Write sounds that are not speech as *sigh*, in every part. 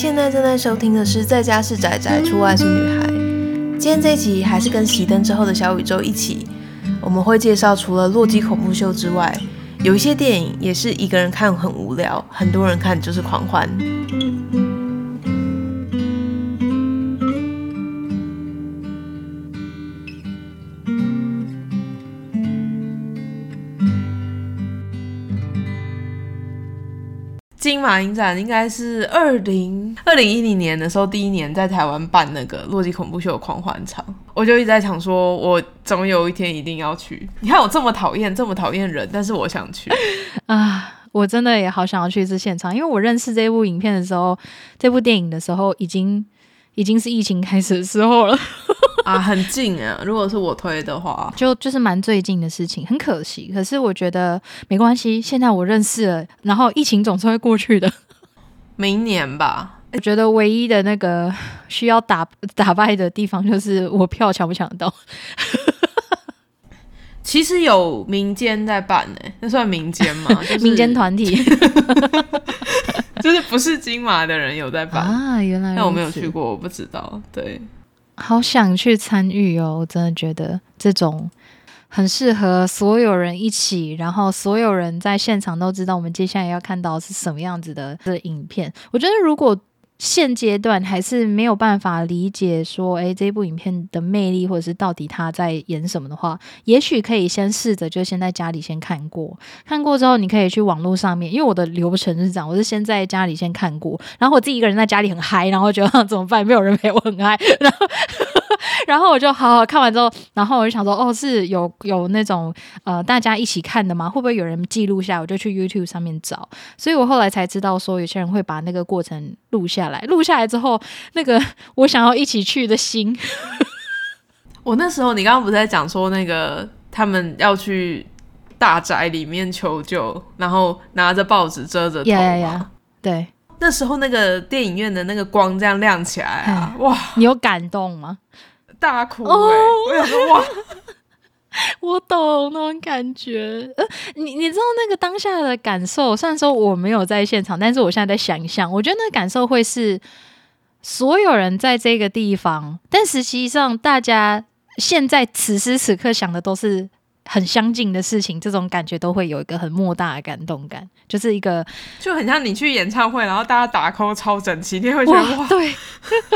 现在正在收听的是《在家是宅宅，出外是女孩》。今天这一集还是跟熄灯之后的小宇宙一起，我们会介绍除了《洛基恐怖秀》之外，有一些电影也是一个人看很无聊，很多人看就是狂欢。金马影展应该是二零二零一零年的时候，第一年在台湾办那个《洛基恐怖秀》狂欢场，我就一直在想说，我总有一天一定要去。*laughs* 你看我这么讨厌，这么讨厌人，但是我想去 *laughs* 啊！我真的也好想要去一次现场，因为我认识这部影片的时候，这部电影的时候，已经已经是疫情开始的时候了。啊，很近啊！如果是我推的话，就就是蛮最近的事情，很可惜。可是我觉得没关系，现在我认识了，然后疫情总是会过去的。明年吧。我觉得唯一的那个需要打打败的地方，就是我票抢不抢得到。*laughs* 其实有民间在办呢，那算民间吗？*laughs* 就是、民间团体，*laughs* 就是不是金马的人有在办啊？原来，但我没有去过，我不知道。对。好想去参与哦！我真的觉得这种很适合所有人一起，然后所有人在现场都知道我们接下来要看到是什么样子的的影片。我觉得如果现阶段还是没有办法理解说，诶，这部影片的魅力，或者是到底他在演什么的话，也许可以先试着就先在家里先看过，看过之后你可以去网络上面，因为我的流程是这样，我是先在家里先看过，然后我自己一个人在家里很嗨，然后觉得 *laughs* 怎么办？没有人陪我很嗨，然后。然后我就好好看完之后，然后我就想说，哦，是有有那种呃大家一起看的吗？会不会有人记录下来？我就去 YouTube 上面找，所以我后来才知道说，有些人会把那个过程录下来。录下来之后，那个 *laughs* 我想要一起去的心，*laughs* 我那时候你刚刚不是在讲说那个他们要去大宅里面求救，然后拿着报纸遮着头吗？Yeah, yeah, yeah. 对，那时候那个电影院的那个光这样亮起来啊，哇！你有感动吗？大哭哎、欸！Oh, 我想说哇，*laughs* 我懂那种感觉。呃，你你知道那个当下的感受？虽然说我没有在现场，但是我现在在想象，我觉得那个感受会是所有人在这个地方，但实际上大家现在此时此刻想的都是很相近的事情，这种感觉都会有一个很莫大的感动感，就是一个就很像你去演唱会，然后大家打 call 超整齐，你会觉得哇，哇，对，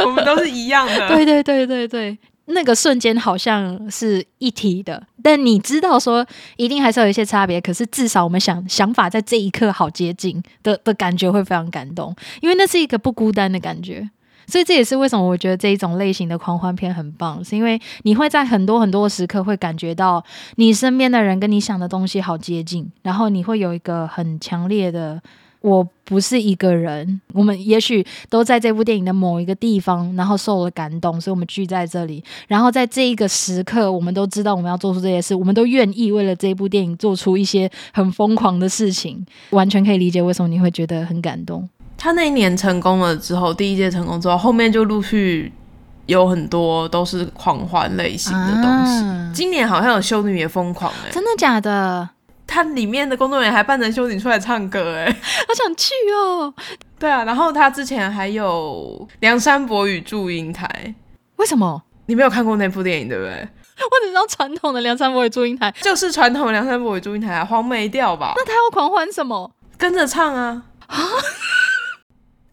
我们都是一样的，对对对对对。那个瞬间好像是一体的，但你知道说一定还是有一些差别。可是至少我们想想法在这一刻好接近的的感觉会非常感动，因为那是一个不孤单的感觉。所以这也是为什么我觉得这一种类型的狂欢片很棒，是因为你会在很多很多的时刻会感觉到你身边的人跟你想的东西好接近，然后你会有一个很强烈的。我不是一个人，我们也许都在这部电影的某一个地方，然后受了感动，所以我们聚在这里。然后在这一个时刻，我们都知道我们要做出这些事，我们都愿意为了这部电影做出一些很疯狂的事情。完全可以理解为什么你会觉得很感动。他那一年成功了之后，第一届成功之后，后面就陆续有很多都是狂欢类型的东西。啊、今年好像有《修女也疯狂、欸》，真的假的？他里面的工作人员还扮成修女出来唱歌，哎，好想去哦！对啊，然后他之前还有《梁山伯与祝英台》，为什么？你没有看过那部电影，对不对？我只知道传统的《梁山伯与祝英台》，就是传统的《梁山伯与祝英台》啊，黄梅调吧？那他要狂欢什么？跟着唱啊！啊！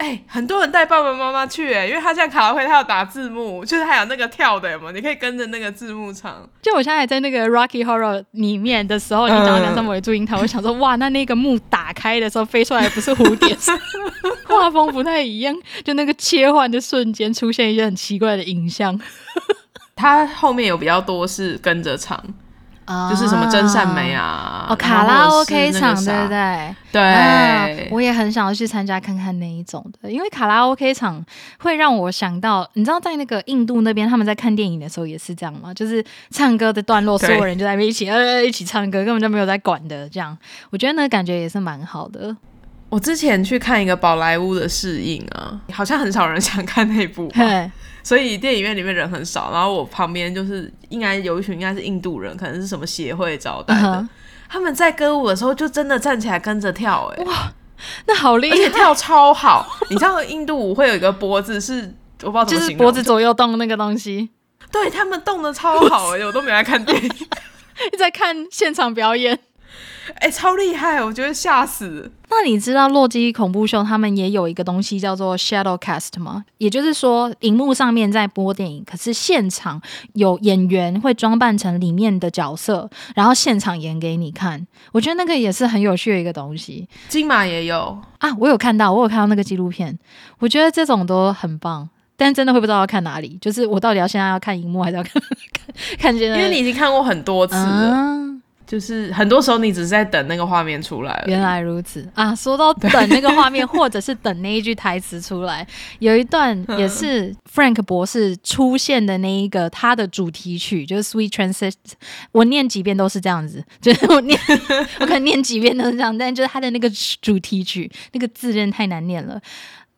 哎、欸，很多人带爸爸妈妈去哎、欸，因为他现在卡拉 OK，他有打字幕，就是还有那个跳的嘛，你可以跟着那个字幕唱。就我现在还在那个 Rocky Horror 里面的时候，你讲到梁山伯与祝英台，我想说哇，那那个幕打开的时候飞出来不是蝴蝶，画风不太一样，就那个切换的瞬间出现一些很奇怪的影像。*laughs* 他后面有比较多是跟着唱。就是什么真善美啊，哦，卡拉 OK 场对不对？对、啊，我也很想要去参加看看那一种的，因为卡拉 OK 场会让我想到，你知道在那个印度那边他们在看电影的时候也是这样吗？就是唱歌的段落，所有人就在那边一起呃一起唱歌，根本就没有在管的这样。我觉得那个感觉也是蛮好的。我之前去看一个宝莱坞的试映啊，好像很少人想看那部。所以电影院里面人很少，然后我旁边就是应该有一群应该是印度人，可能是什么协会招待的。Uh huh. 他们在歌舞的时候就真的站起来跟着跳，哎，哇，那好厉害，而且跳超好。你知道印度舞会有一个脖子是我不知道怎么形容，就是脖子左右动那个东西。对，他们动的超好，哎，我都没来看电影，*laughs* 在看现场表演。哎、欸，超厉害！我觉得吓死。那你知道洛基恐怖秀他们也有一个东西叫做 shadow cast 吗？也就是说，荧幕上面在播电影，可是现场有演员会装扮成里面的角色，然后现场演给你看。我觉得那个也是很有趣的一个东西。金马也有啊，我有看到，我有看到那个纪录片。我觉得这种都很棒，但真的会不知道要看哪里。就是我到底要现在要看荧幕，还是要看看看见？因为你已经看过很多次了。嗯就是很多时候你只是在等那个画面出来。原来如此啊！说到等那个画面，或者是等那一句台词出来，有一段也是 *laughs* Frank 博士出现的那一个他的主题曲，就是 Sweet Transition。我念几遍都是这样子，*laughs* 就是我念 *laughs* 我可能念几遍都是这样，但就是他的那个主题曲，那个字真的太难念了。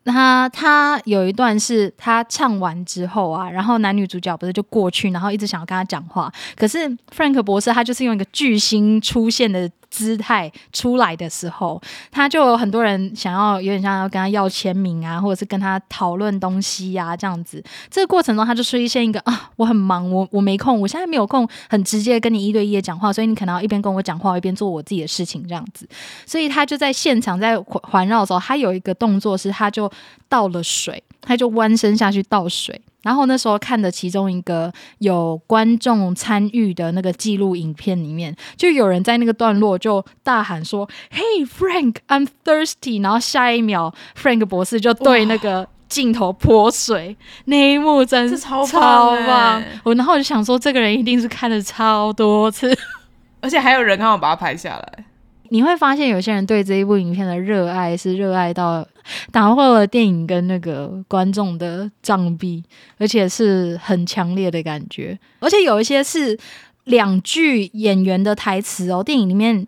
他他有一段是他唱完之后啊，然后男女主角不是就过去，然后一直想要跟他讲话，可是 Frank 博士他就是用一个巨星出现的姿态出来的时候，他就有很多人想要有点像要跟他要签名啊，或者是跟他讨论东西呀、啊，这样子。这个过程中，他就出现一个啊，我很忙，我我没空，我现在没有空，很直接跟你一对一的讲话，所以你可能要一边跟我讲话，一边做我自己的事情这样子。所以他就在现场在环绕的时候，他有一个动作是，他就倒了水，他就弯身下去倒水。然后那时候看的其中一个有观众参与的那个纪录影片里面，就有人在那个段落就大喊说：“Hey Frank, I'm thirsty。”然后下一秒，Frank 博士就对那个镜头泼水，那一幕真是超棒！我然后我就想说，这个人一定是看了超多次，*laughs* 而且还有人刚好把它拍下来。你会发现有些人对这一部影片的热爱是热爱到打破了电影跟那个观众的障壁，而且是很强烈的感觉。而且有一些是两句演员的台词哦，电影里面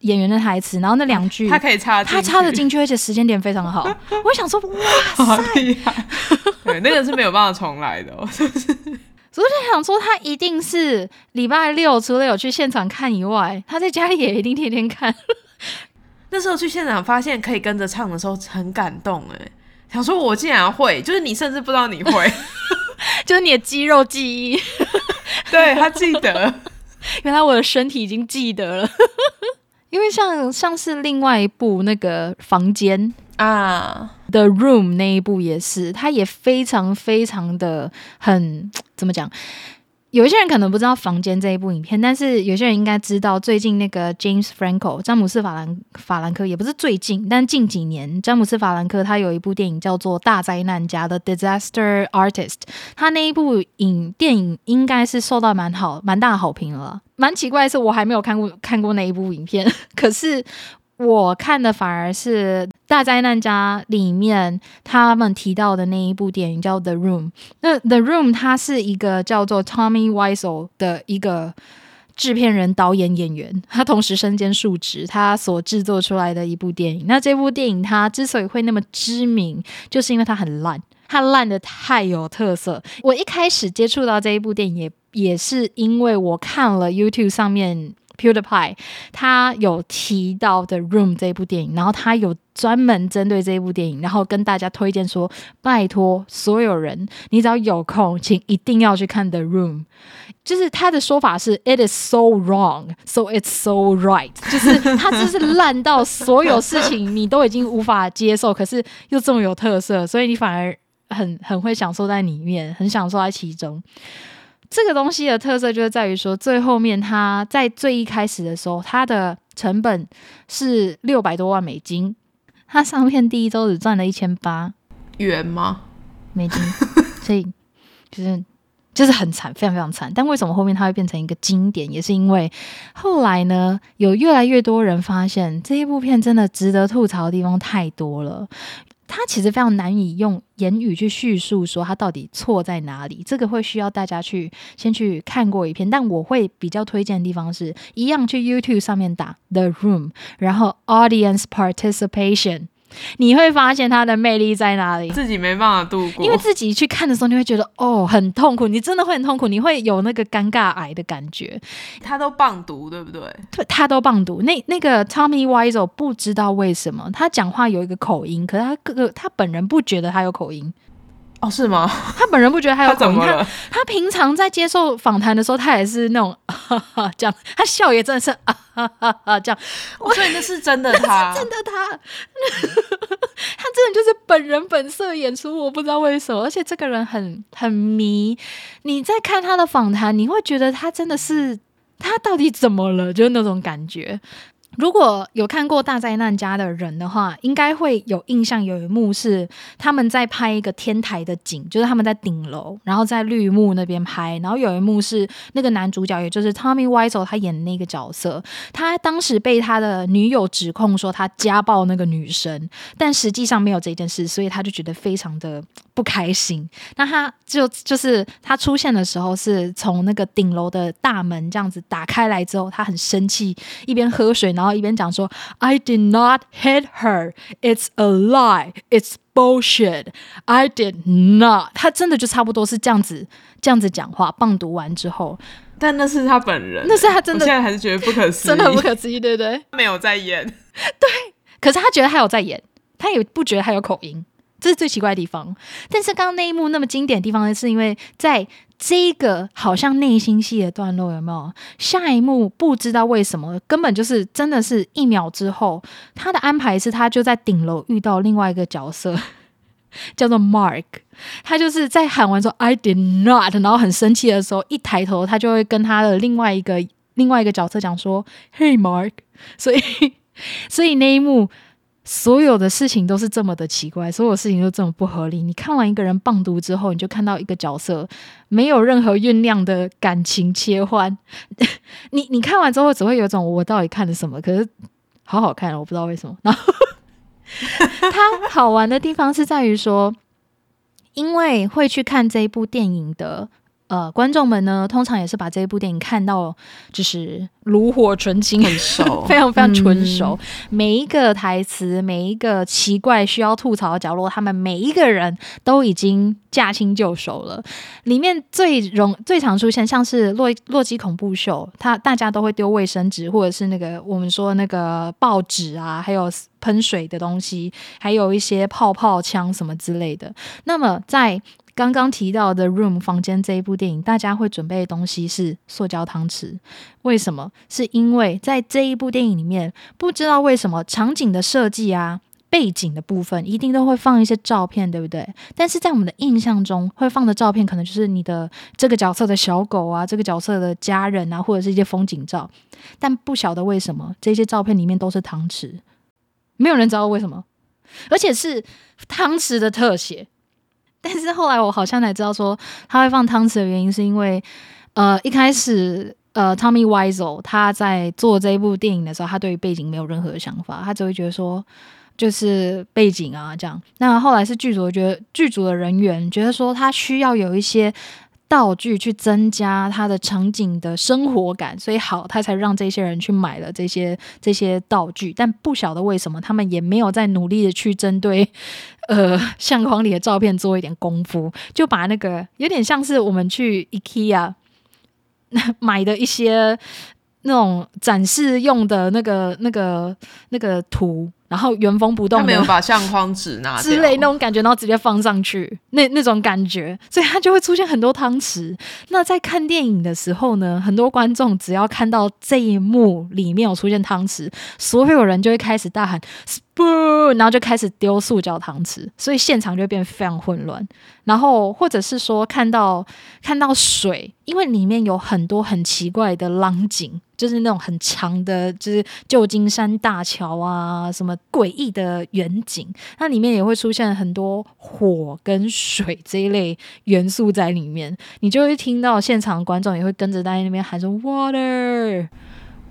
演员的台词，然后那两句他可以插，他插的进去，而且时间点非常好。*laughs* 我想说，哇塞，对，那个是没有办法重来的哦，就是。我就想说，他一定是礼拜六除了有去现场看以外，他在家里也一定天天看。那时候去现场发现可以跟着唱的时候，很感动哎，想说我竟然会，就是你甚至不知道你会，*laughs* 就是你的肌肉记忆，*laughs* 对，他记得，*laughs* 原来我的身体已经记得了。因为像像是另外一部那个房间啊，《The Room》那一部也是，他也非常非常的很怎么讲？有一些人可能不知道《房间》这一部影片，但是有些人应该知道，最近那个 James Franco 詹姆斯法兰法兰克也不是最近，但近几年詹姆斯法兰克他有一部电影叫做《大灾难家》的 Disaster Artist，他那一部影电影应该是受到蛮好蛮大好评了。蛮奇怪的是，我还没有看过看过那一部影片，*laughs* 可是。我看的反而是《大灾难家》里面他们提到的那一部电影叫《The Room》。那《The Room》它是一个叫做 Tommy Wiseau 的一个制片人、导演、演员，他同时身兼数职，他所制作出来的一部电影。那这部电影它之所以会那么知名，就是因为它很烂，它烂得太有特色。我一开始接触到这一部电影也，也也是因为我看了 YouTube 上面。PewDiePie，他有提到的《Room》这部电影，然后他有专门针对这部电影，然后跟大家推荐说：拜托所有人，你只要有空，请一定要去看《The Room》。就是他的说法是：It is so wrong, so it's so right。*laughs* 就是他就是烂到所有事情你都已经无法接受，可是又这么有特色，所以你反而很很会享受在里面，很享受在其中。这个东西的特色就是在于说，最后面它在最一开始的时候，它的成本是六百多万美金，它上片第一周只赚了一千八元吗？美金，所以就是就是很惨，非常非常惨。但为什么后面它会变成一个经典，也是因为后来呢，有越来越多人发现这一部片真的值得吐槽的地方太多了。他其实非常难以用言语去叙述说他到底错在哪里，这个会需要大家去先去看过一篇。但我会比较推荐的地方是一样，去 YouTube 上面打 The Room，然后 Audience Participation，你会发现它的魅力在哪里？自己没办法度过，因为自己去看的时候，你会觉得哦，很痛苦，你真的会很痛苦，你会有那个尴尬癌的感觉。他都棒读，对不对？对，他都棒读。那那个 Tommy Wiseau 不知道为什么他讲话有一个口音，可是他哥哥他本人不觉得他有口音。哦，是吗？他本人不觉得他有口音。*laughs* 他他，他平常在接受访谈的时候，他也是那种哈 *laughs* 哈这样，他笑也真的是啊哈哈哈这样。我觉得那是真的 *laughs* 他，真的他，*laughs* 他真的就是本人本色演出。我不知道为什么，而且这个人很很迷。你在看他的访谈，你会觉得他真的是他到底怎么了？就是那种感觉。如果有看过《大灾难家》的人的话，应该会有印象。有一幕是他们在拍一个天台的景，就是他们在顶楼，然后在绿幕那边拍。然后有一幕是那个男主角，也就是 Tommy Wiseau 他演的那个角色，他当时被他的女友指控说他家暴那个女生，但实际上没有这件事，所以他就觉得非常的不开心。那他就就是他出现的时候是从那个顶楼的大门这样子打开来之后，他很生气，一边喝水，然后。一边讲说，I did not hit her. It's a lie. It's bullshit. I did not. 他真的就差不多是这样子，这样子讲话。棒读完之后，但那是他本人，那是他真的。现在还是觉得不可思议，真的不可思议，对不对？*laughs* 没有在演，对。可是他觉得他有在演，他也不觉得他有口音，这是最奇怪的地方。但是刚刚那一幕那么经典的地方呢，是因为在。这个好像内心戏的段落有没有？下一幕不知道为什么，根本就是真的是一秒之后，他的安排是他就在顶楼遇到另外一个角色，*laughs* 叫做 Mark。他就是在喊完说 “I did not”，然后很生气的时候，一抬头，他就会跟他的另外一个另外一个角色讲说 “Hey Mark”。所以，*laughs* 所以那一幕。所有的事情都是这么的奇怪，所有事情都这么不合理。你看完一个人棒读之后，你就看到一个角色没有任何酝酿的感情切换。*laughs* 你你看完之后，只会有种我到底看了什么？可是好好看，我不知道为什么。然后 *laughs* 它好玩的地方是在于说，因为会去看这一部电影的。呃，观众们呢，通常也是把这一部电影看到就是炉火纯青，很熟，*laughs* 非常非常纯熟。嗯、每一个台词，每一个奇怪需要吐槽的角落，他们每一个人都已经驾轻就熟了。里面最容最常出现，像是洛洛基恐怖秀，他大家都会丢卫生纸，或者是那个我们说那个报纸啊，还有喷水的东西，还有一些泡泡枪什么之类的。那么在刚刚提到的《Room》房间这一部电影，大家会准备的东西是塑胶汤匙。为什么？是因为在这一部电影里面，不知道为什么场景的设计啊、背景的部分一定都会放一些照片，对不对？但是在我们的印象中，会放的照片可能就是你的这个角色的小狗啊、这个角色的家人啊，或者是一些风景照。但不晓得为什么这些照片里面都是汤匙，没有人知道为什么，而且是汤匙的特写。但是后来我好像才知道说他会放汤匙的原因是因为，呃，一开始呃，Tommy Wiseau 他在做这一部电影的时候，他对于背景没有任何的想法，他只会觉得说就是背景啊这样。那后来是剧组觉得剧组的人员觉得说他需要有一些。道具去增加他的场景的生活感，所以好，他才让这些人去买了这些这些道具。但不晓得为什么，他们也没有在努力的去针对 *laughs* 呃相框里的照片做一点功夫，就把那个有点像是我们去 IKEA *laughs* 买的一些那种展示用的那个那个那个图。然后原封不动，他没有把相框纸拿之类那种感觉，然后直接放上去，那那种感觉，所以它就会出现很多汤匙。那在看电影的时候呢，很多观众只要看到这一幕里面有出现汤匙，所有人就会开始大喊 “spoon”，然后就开始丢塑胶汤匙，所以现场就变非常混乱。然后或者是说看到看到水，因为里面有很多很奇怪的浪景。就是那种很长的，就是旧金山大桥啊，什么诡异的远景，那里面也会出现很多火跟水这一类元素在里面，你就会听到现场观众也会跟着在那边喊说 water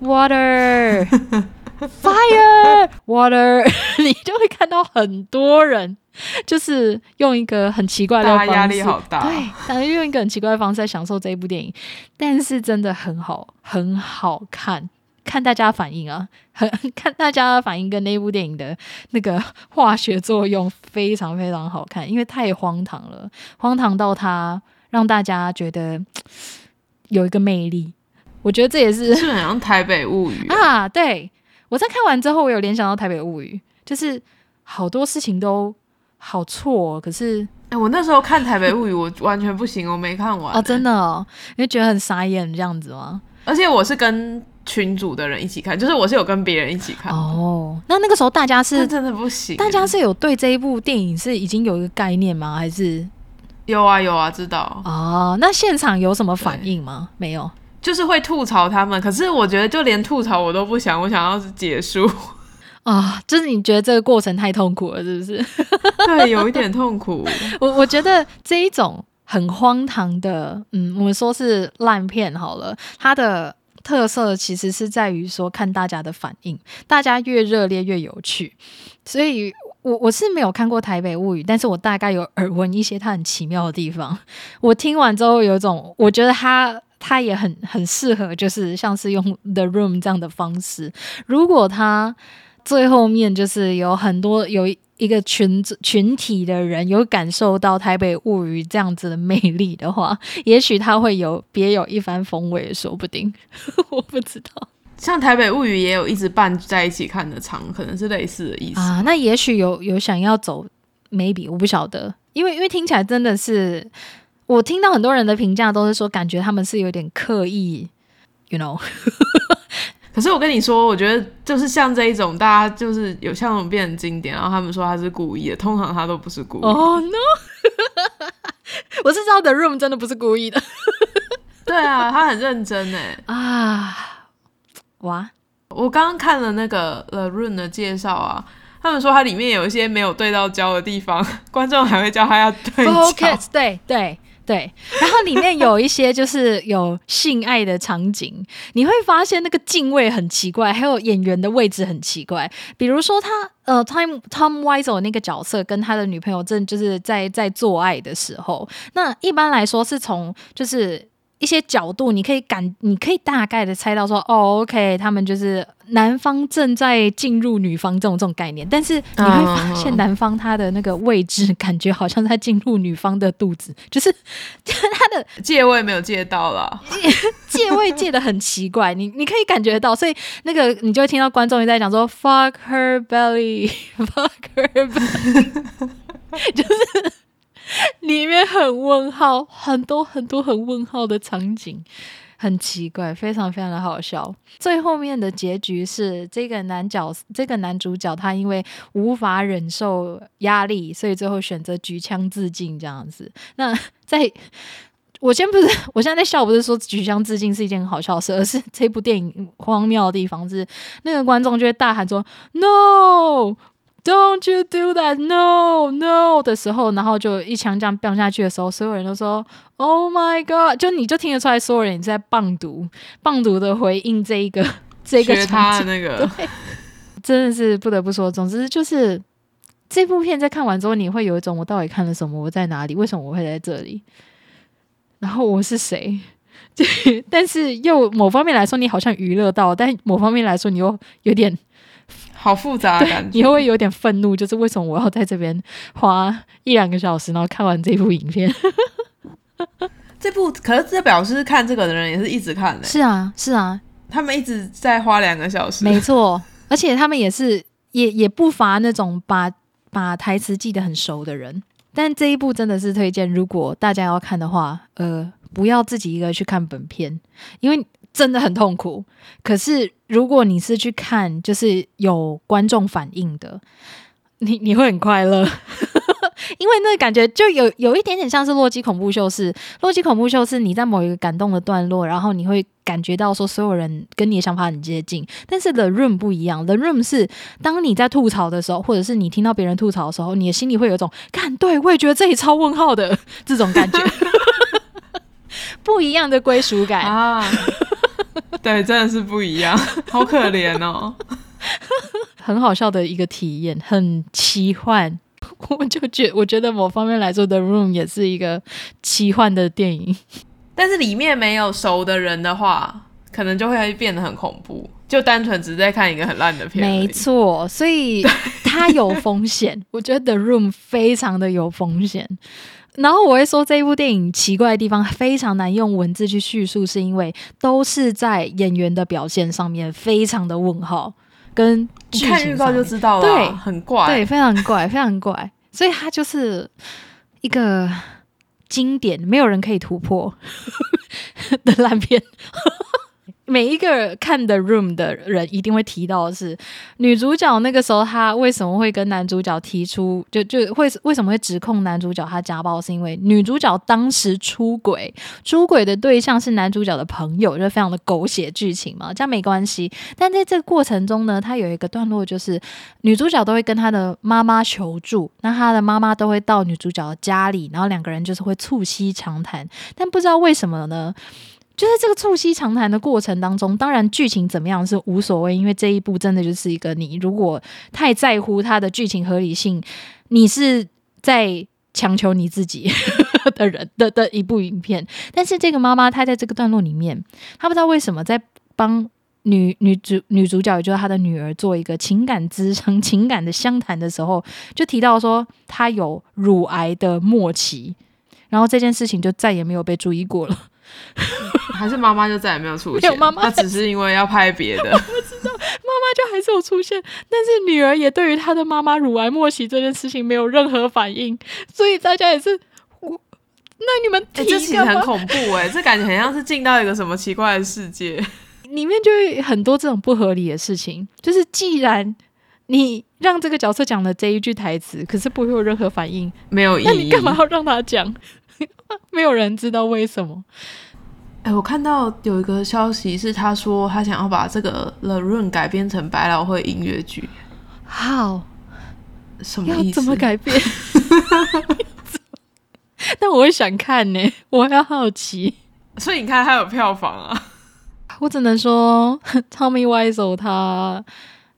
water *laughs* fire water，*laughs* 你就会看到很多人。就是用一个很奇怪的方式，压力好大。对，但是用一个很奇怪的方式在享受这一部电影，但是真的很好，很好看。看大家反应啊，很 *laughs* 看大家的反应跟那部电影的那个化学作用非常非常好看，因为太荒唐了，荒唐到它让大家觉得有一个魅力。我觉得这也是是很像《台北物语》啊。对，我在看完之后，我有联想到《台北物语》，就是好多事情都好错哦，可是。哎、欸，我那时候看《台北物语》，我完全不行，我没看完、欸。哦，真的哦，因为觉得很傻眼这样子吗？而且我是跟群主的人一起看，就是我是有跟别人一起看。哦，那那个时候大家是真的不行，大家是有对这一部电影是已经有一个概念吗？还是有啊有啊，知道。哦，那现场有什么反应吗？没有，就是会吐槽他们。可是我觉得就连吐槽我都不想，我想要是结束。*laughs* 啊、哦，就是你觉得这个过程太痛苦了，是不是？*laughs* 对，有一点痛苦。*laughs* 我我觉得这一种很荒唐的，嗯，我们说是烂片好了，它的特色其实是在于说看大家的反应，大家越热烈越有趣。所以我我是没有看过《台北物语》，但是我大概有耳闻一些它很奇妙的地方。我听完之后有一种，我觉得它它也很很适合，就是像是用 *laughs*《The Room》这样的方式，如果它。最后面就是有很多有一个群群体的人有感受到台北物语这样子的魅力的话，*laughs* 也许它会有别有一番风味，说不定。*laughs* 我不知道，像台北物语也有一直伴在一起看的场，可能是类似的意思啊。那也许有有想要走，maybe 我不晓得，因为因为听起来真的是，我听到很多人的评价都是说，感觉他们是有点刻意，you know。*laughs* 可是我跟你说，我觉得就是像这一种，大家就是有像变成经典，然后他们说他是故意的，通常他都不是故意。哦、oh, no！*laughs* 我是知道 The Room 真的不是故意的。*laughs* 对啊，他很认真哎。啊，哇！我刚刚看了那个 The Room 的介绍啊，他们说它里面有一些没有对到焦的地方，观众还会叫他要对焦。Focus，对对。对，然后里面有一些就是有性爱的场景，你会发现那个敬畏很奇怪，还有演员的位置很奇怪。比如说他呃，Tom Tom Wiseau 那个角色跟他的女朋友正就是在在做爱的时候，那一般来说是从就是。一些角度，你可以感，你可以大概的猜到说，哦，OK，他们就是男方正在进入女方这种这种概念，但是你会发现男方他的那个位置，感觉好像在进入女方的肚子，*laughs* 就是他 *laughs* 的借位没有借到啦，借位借的很奇怪，你你可以感觉到，所以那个你就会听到观众也在讲说，fuck her belly，fuck *laughs* her belly，就是。*laughs* 里面很问号，很多很多很问号的场景，很奇怪，非常非常的好笑。最后面的结局是，这个男角，这个男主角，他因为无法忍受压力，所以最后选择举枪自尽这样子。那在 *laughs* 我先不是，我现在在笑，不是说举枪自尽是一件很好笑的事，而是这部电影荒谬的地方是，那个观众就会大喊说：“No！” Don't you do that? No, no 的时候，然后就一枪这样飙下去的时候，所有人都说 Oh my God！就你就听得出来，所有人在棒读，棒读的回应这一个这个他的那个，真的是不得不说。总之就是这部片在看完之后，你会有一种我到底看了什么？我在哪里？为什么我会在这里？然后我是谁？*laughs* 对，但是又某方面来说，你好像娱乐到，但某方面来说，你又有点。好复杂的感觉，你会有点愤怒，就是为什么我要在这边花一两个小时，然后看完这部影片？*laughs* 这部可是这表示看这个的人也是一直看的。是啊，是啊，他们一直在花两个小时，没错，而且他们也是也也不乏那种把把台词记得很熟的人。但这一部真的是推荐，如果大家要看的话，呃，不要自己一个人去看本片，因为。真的很痛苦，可是如果你是去看，就是有观众反应的，你你会很快乐，*laughs* 因为那个感觉就有有一点点像是洛基恐怖秀是，洛基恐怖秀是你在某一个感动的段落，然后你会感觉到说所有人跟你的想法很接近，但是 The Room 不一样，The Room 是当你在吐槽的时候，或者是你听到别人吐槽的时候，你的心里会有一种，看，对，我也觉得这里超问号的。这种感觉，*laughs* 不一样的归属感。啊。*laughs* 对，真的是不一样，*laughs* 好可怜哦，*laughs* 很好笑的一个体验，很奇幻。我就觉，我觉得某方面来说，《The Room》也是一个奇幻的电影。但是里面没有熟的人的话，可能就会变得很恐怖，就单纯只是在看一个很烂的片。没错，所以它有风险。我觉得《The Room》非常的有风险。然后我会说这一部电影奇怪的地方非常难用文字去叙述，是因为都是在演员的表现上面非常的问号，跟剧情看预告就知道了，对，很怪，对，非常怪，非常怪，所以它就是一个经典，没有人可以突破的烂片。每一个看的 Room 的人一定会提到的是，女主角那个时候她为什么会跟男主角提出，就就会为什么会指控男主角他家暴，是因为女主角当时出轨，出轨的对象是男主角的朋友，就非常的狗血剧情嘛，这样没关系。但在这个过程中呢，她有一个段落就是女主角都会跟她的妈妈求助，那她的妈妈都会到女主角的家里，然后两个人就是会促膝长谈，但不知道为什么呢？就是这个促膝长谈的过程当中，当然剧情怎么样是无所谓，因为这一部真的就是一个你如果太在乎它的剧情合理性，你是在强求你自己 *laughs* 的人的的一部影片。但是这个妈妈她在这个段落里面，她不知道为什么在帮女女主女主角，也就是她的女儿做一个情感支撑、情感的相谈的时候，就提到说她有乳癌的末期，然后这件事情就再也没有被注意过了。*laughs* 还是妈妈就再也没有出现？妈妈她只是因为要拍别的。*laughs* 我不知道，妈妈就还是有出现，但是女儿也对于她的妈妈乳癌末期这件事情没有任何反应，所以大家也是我。那你们哎、欸，这其实很恐怖哎、欸，*laughs* 这感觉很像是进到一个什么奇怪的世界，里面就会很多这种不合理的事情。就是既然你让这个角色讲了这一句台词，可是不会有任何反应，没有意义，那你干嘛要让他讲？*laughs* 没有人知道为什么。哎，我看到有一个消息是，他说他想要把这个《The Room》改编成百老汇音乐剧。好，什么意思？怎么改编？*laughs* 但我会想看呢，我要好奇。*laughs* 所以你看，他有票房啊。我只能说，*laughs* Tommy Wiseau 他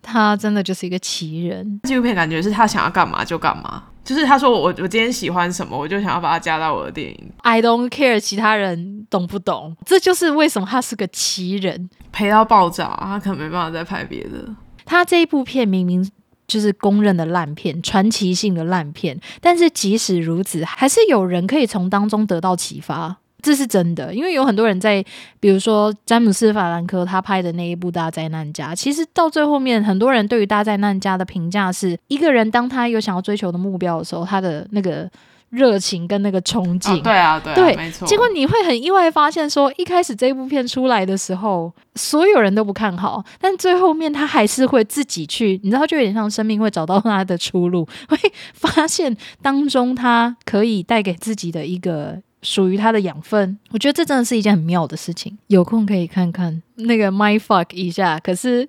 他真的就是一个奇人。纪录片感觉是他想要干嘛就干嘛。就是他说我我今天喜欢什么，我就想要把它加到我的电影。I don't care 其他人懂不懂，这就是为什么他是个奇人，赔到爆炸，他可能没办法再拍别的。他这一部片明明就是公认的烂片，传奇性的烂片，但是即使如此，还是有人可以从当中得到启发。这是真的，因为有很多人在，比如说詹姆斯·法兰克他拍的那一部《大灾难家》，其实到最后面，很多人对于《大灾难家》的评价是一个人当他有想要追求的目标的时候，他的那个热情跟那个憧憬。哦，对啊，对啊，对，没错。结果你会很意外发现，说一开始这部片出来的时候，所有人都不看好，但最后面他还是会自己去，你知道，就有点像生命会找到他的出路，会发现当中他可以带给自己的一个。属于它的养分，我觉得这真的是一件很妙的事情。有空可以看看那个 My Fuck 一下，可是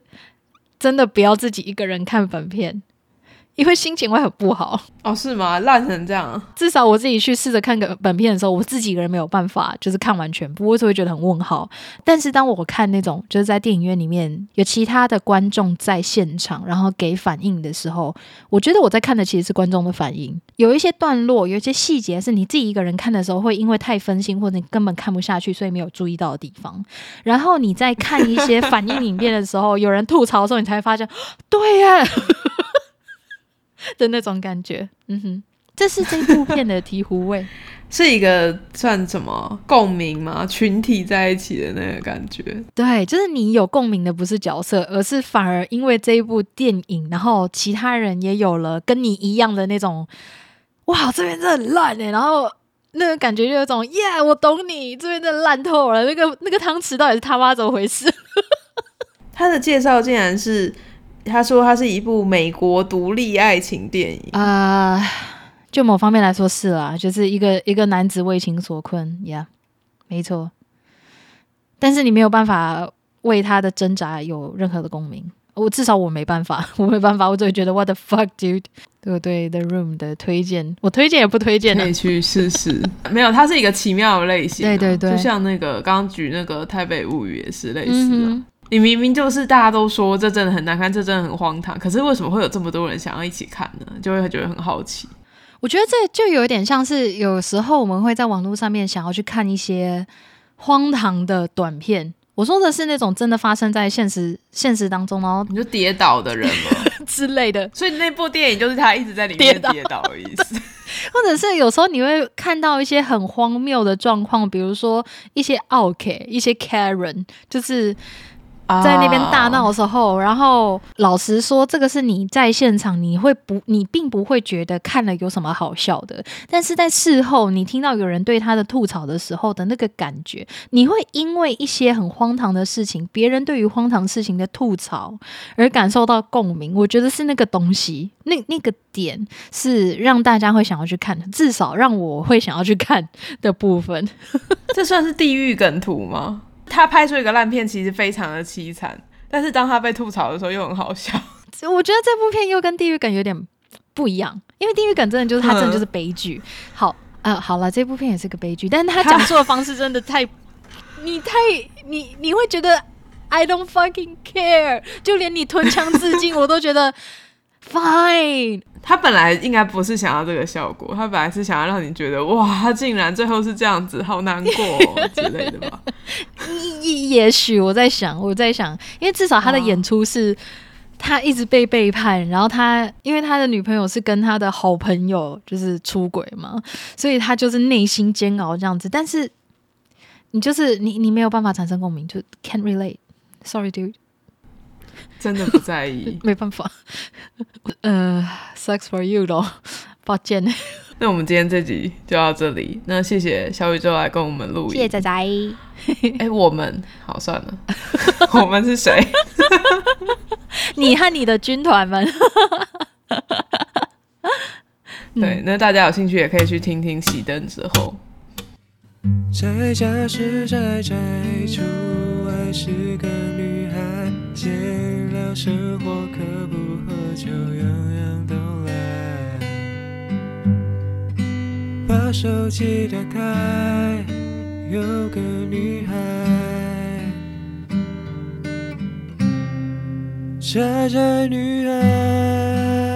真的不要自己一个人看本片。因为心情会很不好哦，是吗？烂成这样，至少我自己去试着看个本片的时候，我自己一个人没有办法，就是看完全部，我就会觉得很问号。但是当我看那种就是在电影院里面有其他的观众在现场，然后给反应的时候，我觉得我在看的其实是观众的反应。有一些段落，有一些细节是你自己一个人看的时候，会因为太分心或者你根本看不下去，所以没有注意到的地方。然后你在看一些反应影片的时候，有人吐槽的时候，你才会发现，对呀。*laughs* 的那种感觉，嗯哼，这是这部片的醍醐味，*laughs* 是一个算什么共鸣吗？群体在一起的那个感觉，对，就是你有共鸣的不是角色，而是反而因为这一部电影，然后其他人也有了跟你一样的那种，哇，这边真的很烂哎，然后那个感觉就有种，耶、yeah，我懂你，这边真的烂透了，那个那个汤匙到底是他妈怎么回事？*laughs* 他的介绍竟然是。他说：“他是一部美国独立爱情电影啊，uh, 就某方面来说是啦，就是一个一个男子为情所困，呀、yeah，没错。但是你没有办法为他的挣扎有任何的共鸣，我至少我没办法，*laughs* 我没办法，我只会觉得 What the fuck, dude？对不对？The Room 的推荐，我推荐也不推荐，可以去试试。*laughs* 没有，它是一个奇妙的类型、啊，对对对，就像那个刚刚举那个《台北物语》也是类似的。嗯”你明明就是大家都说这真的很难看，这真的很荒唐，可是为什么会有这么多人想要一起看呢？就会觉得很好奇。我觉得这就有点像是有时候我们会在网络上面想要去看一些荒唐的短片。我说的是那种真的发生在现实现实当中，然后你就跌倒的人吗 *laughs* 之类的。所以那部电影就是他一直在里面跌倒的意思，*laughs* 或者是有时候你会看到一些很荒谬的状况，比如说一些奥客，一些 Karen，就是。在那边大闹的时候，然后老实说，这个是你在现场，你会不，你并不会觉得看了有什么好笑的。但是在事后，你听到有人对他的吐槽的时候的那个感觉，你会因为一些很荒唐的事情，别人对于荒唐事情的吐槽而感受到共鸣。我觉得是那个东西，那那个点是让大家会想要去看，至少让我会想要去看的部分。*laughs* 这算是地狱梗图吗？他拍出一个烂片，其实非常的凄惨，但是当他被吐槽的时候，又很好笑。我觉得这部片又跟地狱梗有点不一样，因为地狱梗真的就是他真的就是悲剧。好，呃，好了，这部片也是个悲剧，但是他讲述的方式真的太，你太你你会觉得 I don't fucking care，就连你吞枪自尽，我都觉得 *laughs* fine。他本来应该不是想要这个效果，他本来是想要让你觉得哇，他竟然最后是这样子，好难过、哦、之类的吧。也也许我在想，我在想，因为至少他的演出是，他一直被背叛，然后他因为他的女朋友是跟他的好朋友就是出轨嘛，所以他就是内心煎熬这样子。但是你就是你，你没有办法产生共鸣，就 can't relate。Sorry, dude。真的不在意，*laughs* 没办法。*laughs* 呃，sucks for you 咯，*laughs* 抱歉。那我们今天这集就到这里。那谢谢小宇宙来跟我们录音。谢谢仔仔。哎、欸，我们好算了，我们是谁？你和你的军团们。对，那大家有兴趣也可以去听听熄灯之后。在家是宅宅，出外是个女孩，生活可不喝酒，样样都来。把手机打开，有个女孩，宅宅女孩。